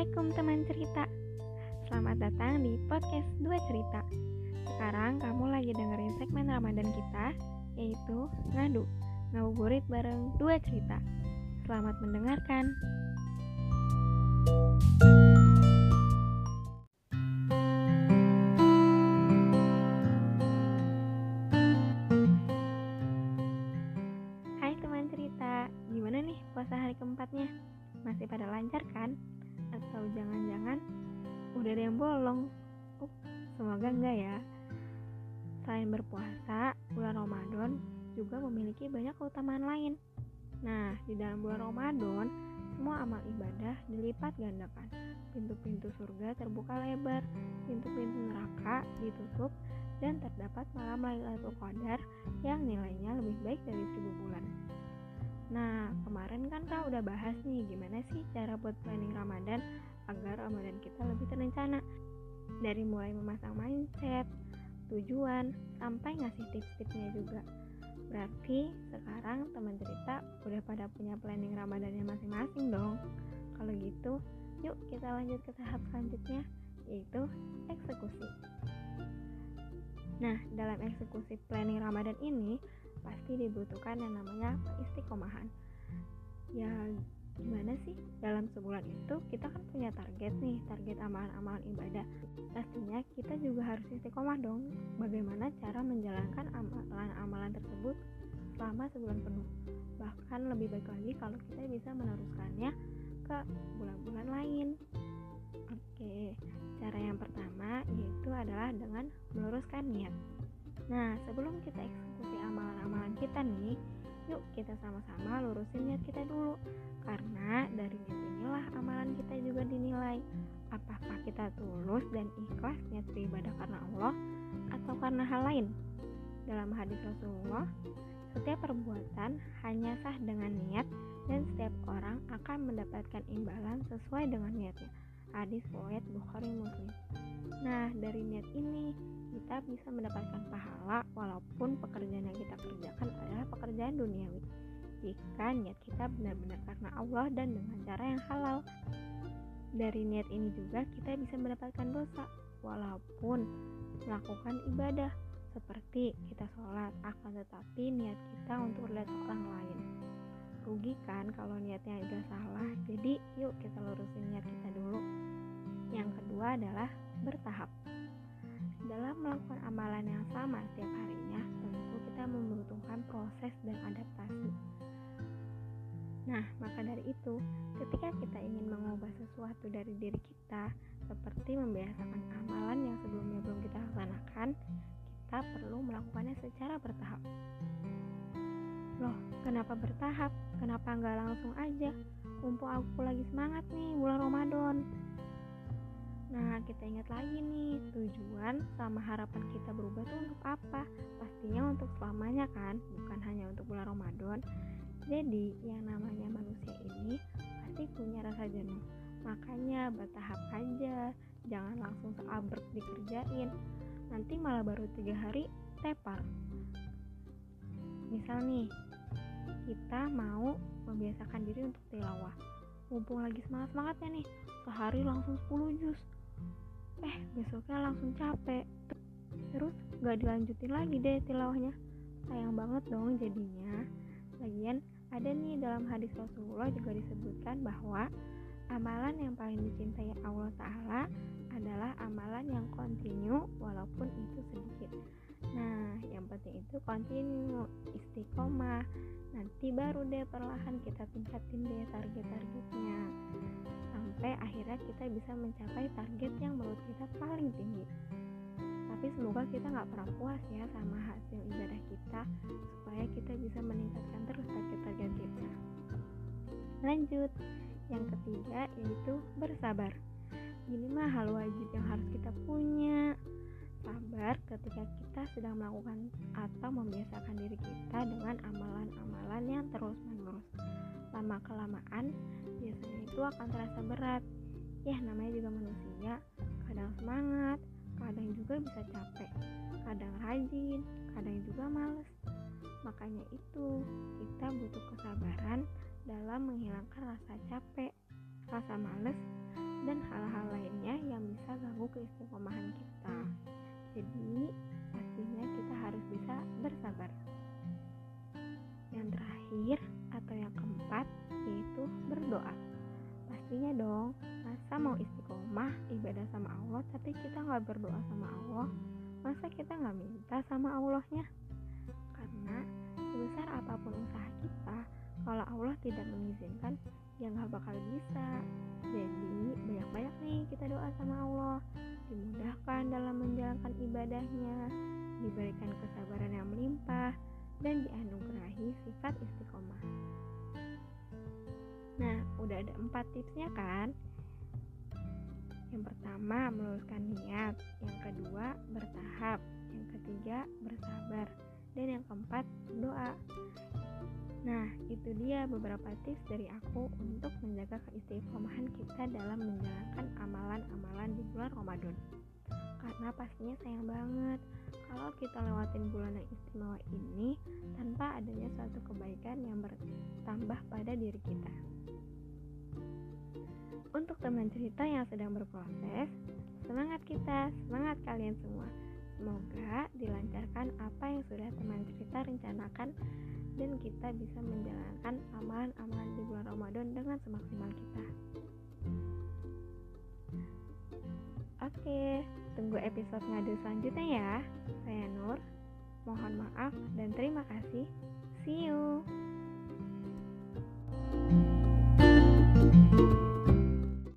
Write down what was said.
Assalamualaikum teman cerita. Selamat datang di podcast Dua Cerita. Sekarang kamu lagi dengerin segmen Ramadan kita Yaitu Ngadu Ngabuburit bareng Dua Cerita. Selamat mendengarkan. Hai teman cerita. Gimana nih puasa hari keempatnya? Masih pada lancar kan? Jangan-jangan udah ada yang bolong? Uh, semoga enggak ya. Selain berpuasa, bulan Ramadan juga memiliki banyak keutamaan lain. Nah, di dalam bulan Ramadan, semua amal ibadah dilipat gandakan. Pintu-pintu surga terbuka lebar, pintu-pintu neraka ditutup, dan terdapat malam Lailatul Qadar yang nilainya lebih baik dari seribu bulan. Nah, kemarin kan kak udah bahas nih gimana sih cara buat planning Ramadan agar Ramadan kita lebih terencana. Dari mulai memasang mindset, tujuan, sampai ngasih tips-tipsnya juga. Berarti sekarang teman cerita udah pada punya planning Ramadannya masing-masing dong. Kalau gitu, yuk kita lanjut ke tahap selanjutnya, yaitu eksekusi. Nah, dalam eksekusi planning Ramadan ini pasti dibutuhkan yang namanya istiqomahan. Ya, gimana sih? Dalam sebulan itu kita kan punya target nih, target amalan-amalan ibadah. Pastinya kita juga harus istiqomah dong. Bagaimana cara menjalankan amalan-amalan tersebut selama sebulan penuh. Bahkan lebih baik lagi kalau kita bisa meneruskannya ke bulan-bulan lain. Oke, cara yang pertama yaitu adalah dengan meluruskan niat. Nah, sebelum kita eksekusi kita nih, yuk kita sama-sama lurusin niat kita dulu. Karena dari niat inilah amalan kita juga dinilai. Apakah kita tulus dan ikhlas niat beribadah karena Allah atau karena hal lain? Dalam hadis Rasulullah, setiap perbuatan hanya sah dengan niat dan setiap orang akan mendapatkan imbalan sesuai dengan niatnya. Hadis riwayat Bukhari Muslim. Nah, dari niat ini kita bisa mendapatkan pahala walaupun pekerjaan yang kita kerjakan adalah pekerjaan duniawi. Jika niat kita benar-benar karena Allah dan dengan cara yang halal. Dari niat ini juga kita bisa mendapatkan dosa walaupun melakukan ibadah seperti kita sholat akan tetapi niat kita untuk lihat orang lain rugi kan kalau niatnya udah salah. Jadi yuk kita lurusin niat kita dulu. Yang kedua adalah bertahap. Dalam melakukan amalan yang sama setiap harinya tentu kita membutuhkan proses dan adaptasi. Nah maka dari itu ketika kita ingin mengubah sesuatu dari diri kita seperti membiasakan amalan yang sebelumnya belum kita laksanakan kita perlu melakukannya secara bertahap Loh, kenapa bertahap? Kenapa nggak langsung aja? Mumpung aku lagi semangat nih bulan Ramadan. Nah, kita ingat lagi nih, tujuan sama harapan kita berubah tuh untuk apa? Pastinya untuk selamanya kan, bukan hanya untuk bulan Ramadan. Jadi, yang namanya manusia ini pasti punya rasa jenuh. Makanya bertahap aja, jangan langsung seabrek dikerjain. Nanti malah baru tiga hari tepar. Misal nih, kita mau membiasakan diri untuk tilawah. Mumpung lagi semangat semangatnya nih sehari langsung 10 jus eh besoknya langsung capek. Terus gak dilanjutin lagi deh tilawahnya. Sayang banget dong jadinya. Lagian ada nih dalam hadis Rasulullah juga disebutkan bahwa amalan yang paling dicintai Allah Ta'ala adalah amalan yang kontinu walaupun itu sedikit Nah, yang penting itu kontinu, istiqomah. Nanti baru deh perlahan kita tingkatin deh target-targetnya. Sampai akhirnya kita bisa mencapai target yang menurut kita paling tinggi. Tapi semoga kita nggak pernah puas ya sama hasil ibadah kita, supaya kita bisa meningkatkan terus target-target kita. Lanjut, yang ketiga yaitu bersabar. Ini mah hal wajib yang harus kita punya sabar ketika kita sedang melakukan atau membiasakan diri kita dengan amalan-amalan yang terus menerus lama kelamaan biasanya itu akan terasa berat. Ya namanya juga manusia. Kadang semangat kadang juga bisa capek. Kadang rajin kadang juga males. Makanya itu kita butuh kesabaran dalam menghilangkan rasa capek rasa males dan hal-hal lainnya yang bisa ganggu istiqomah ibadah sama Allah tapi kita nggak berdoa sama Allah, masa kita nggak minta sama Allahnya? Karena sebesar apa pun usaha kita, kalau Allah tidak mengizinkan, ya nggak bakal bisa. Jadi banyak-banyak nih kita doa sama Allah, dimudahkan dalam menjalankan ibadahnya, diberikan kesabaran yang melimpah, dan dianugerahi sifat istiqomah. Nah, udah ada empat tipsnya kan? Yang pertama, meluruskan niat. Yang kedua, bertahap. Yang ketiga, bersabar. Dan yang keempat, berdoa. Nah, itu dia beberapa tips dari aku untuk menjaga keistiqomahan kita dalam menjalankan amalan-amalan di bulan Ramadan. Karena pastinya sayang banget kalau kita lewatin bulan yang istimewa ini tanpa adanya suatu kebaikan yang bertambah pada diri kita. Untuk teman cerita yang sedang berproses, semangat kita, semangat kalian semua. Semoga dilancarkan apa yang sudah teman cerita rencanakan dan kita bisa menjalankan amalan-amalan di bulan Ramadan dengan semaksimal kita. Oke, tunggu episode ngadu selanjutnya ya. Saya Nur, mohon maaf dan terima kasih. See you.